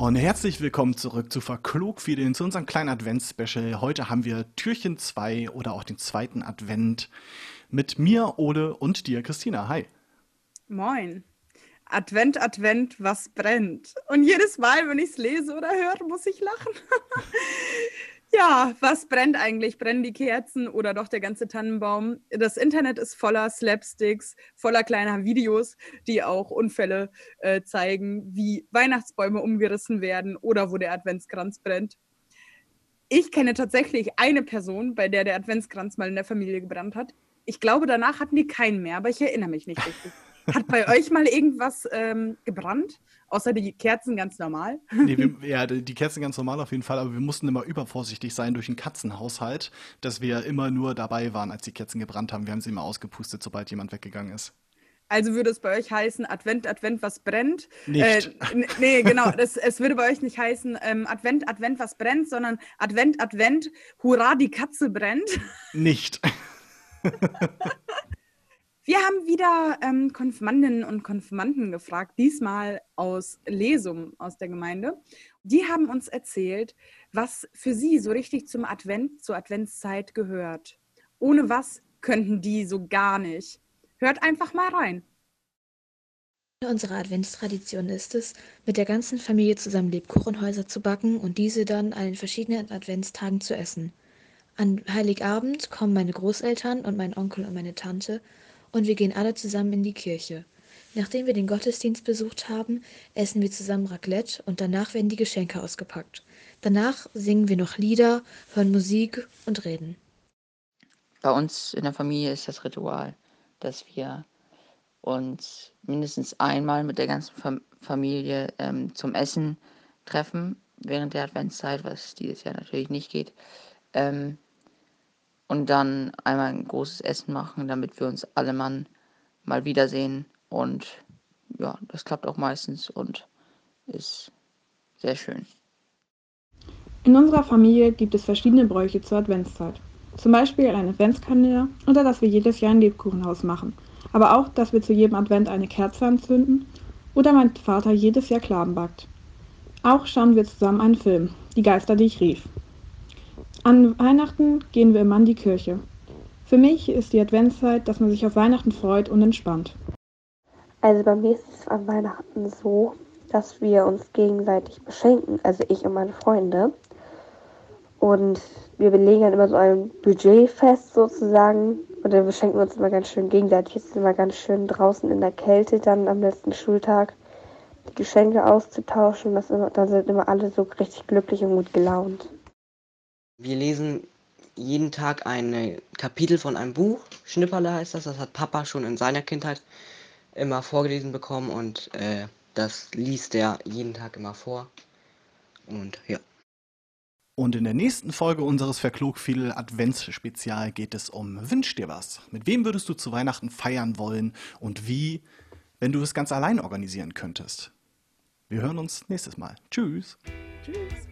und herzlich willkommen zurück zu Verklogfiedeln, zu unserem kleinen Advents-Special. Heute haben wir Türchen 2 oder auch den zweiten Advent mit mir, Ole und dir, Christina. Hi. Moin. Advent, Advent, was brennt? Und jedes Mal, wenn ich es lese oder höre, muss ich lachen. Ja, was brennt eigentlich? Brennen die Kerzen oder doch der ganze Tannenbaum? Das Internet ist voller Slapsticks, voller kleiner Videos, die auch Unfälle äh, zeigen, wie Weihnachtsbäume umgerissen werden oder wo der Adventskranz brennt. Ich kenne tatsächlich eine Person, bei der der Adventskranz mal in der Familie gebrannt hat. Ich glaube, danach hatten die keinen mehr, aber ich erinnere mich nicht richtig. Hat bei euch mal irgendwas ähm, gebrannt? Außer die Kerzen ganz normal? Nee, wir, ja, die Kerzen ganz normal auf jeden Fall, aber wir mussten immer übervorsichtig sein durch den Katzenhaushalt, dass wir immer nur dabei waren, als die Kerzen gebrannt haben. Wir haben sie immer ausgepustet, sobald jemand weggegangen ist. Also würde es bei euch heißen, Advent, Advent, was brennt? Nicht. Äh, nee, genau. Das, es würde bei euch nicht heißen, ähm, Advent, Advent, was brennt, sondern Advent, Advent, hurra, die Katze brennt. Nicht. Wir haben wieder ähm, Konfirmandinnen und Konfirmanden gefragt, diesmal aus Lesum aus der Gemeinde. Die haben uns erzählt, was für sie so richtig zum Advent, zur Adventszeit gehört. Ohne was könnten die so gar nicht. Hört einfach mal rein. Unsere Adventstradition ist es, mit der ganzen Familie zusammen Lebkuchenhäuser zu backen und diese dann an den verschiedenen Adventstagen zu essen. An Heiligabend kommen meine Großeltern und mein Onkel und meine Tante und wir gehen alle zusammen in die Kirche. Nachdem wir den Gottesdienst besucht haben, essen wir zusammen Raclette und danach werden die Geschenke ausgepackt. Danach singen wir noch Lieder, hören Musik und reden. Bei uns in der Familie ist das Ritual, dass wir uns mindestens einmal mit der ganzen Fam Familie ähm, zum Essen treffen während der Adventszeit, was dieses Jahr natürlich nicht geht. Ähm, und dann einmal ein großes Essen machen, damit wir uns alle Mann mal wiedersehen. Und ja, das klappt auch meistens und ist sehr schön. In unserer Familie gibt es verschiedene Bräuche zur Adventszeit. Zum Beispiel ein Adventskalender oder dass wir jedes Jahr ein Lebkuchenhaus machen. Aber auch, dass wir zu jedem Advent eine Kerze anzünden oder mein Vater jedes Jahr Klaben backt. Auch schauen wir zusammen einen Film, Die Geister, die ich rief. An Weihnachten gehen wir immer in die Kirche. Für mich ist die Adventszeit, dass man sich auf Weihnachten freut und entspannt. Also bei mir ist es an Weihnachten so, dass wir uns gegenseitig beschenken, also ich und meine Freunde. Und wir belegen dann immer so ein Budget fest sozusagen. Und dann beschenken wir uns immer ganz schön gegenseitig. Es ist immer ganz schön draußen in der Kälte dann am letzten Schultag die Geschenke auszutauschen. Das immer, da sind immer alle so richtig glücklich und gut gelaunt. Wir lesen jeden Tag ein Kapitel von einem Buch. Schnipperle heißt das. Das hat Papa schon in seiner Kindheit immer vorgelesen bekommen und äh, das liest er jeden Tag immer vor. Und ja. Und in der nächsten Folge unseres Verklogfiedel Adventsspezial geht es um Wünsch dir was. Mit wem würdest du zu Weihnachten feiern wollen und wie, wenn du es ganz allein organisieren könntest? Wir hören uns nächstes Mal. Tschüss. Tschüss.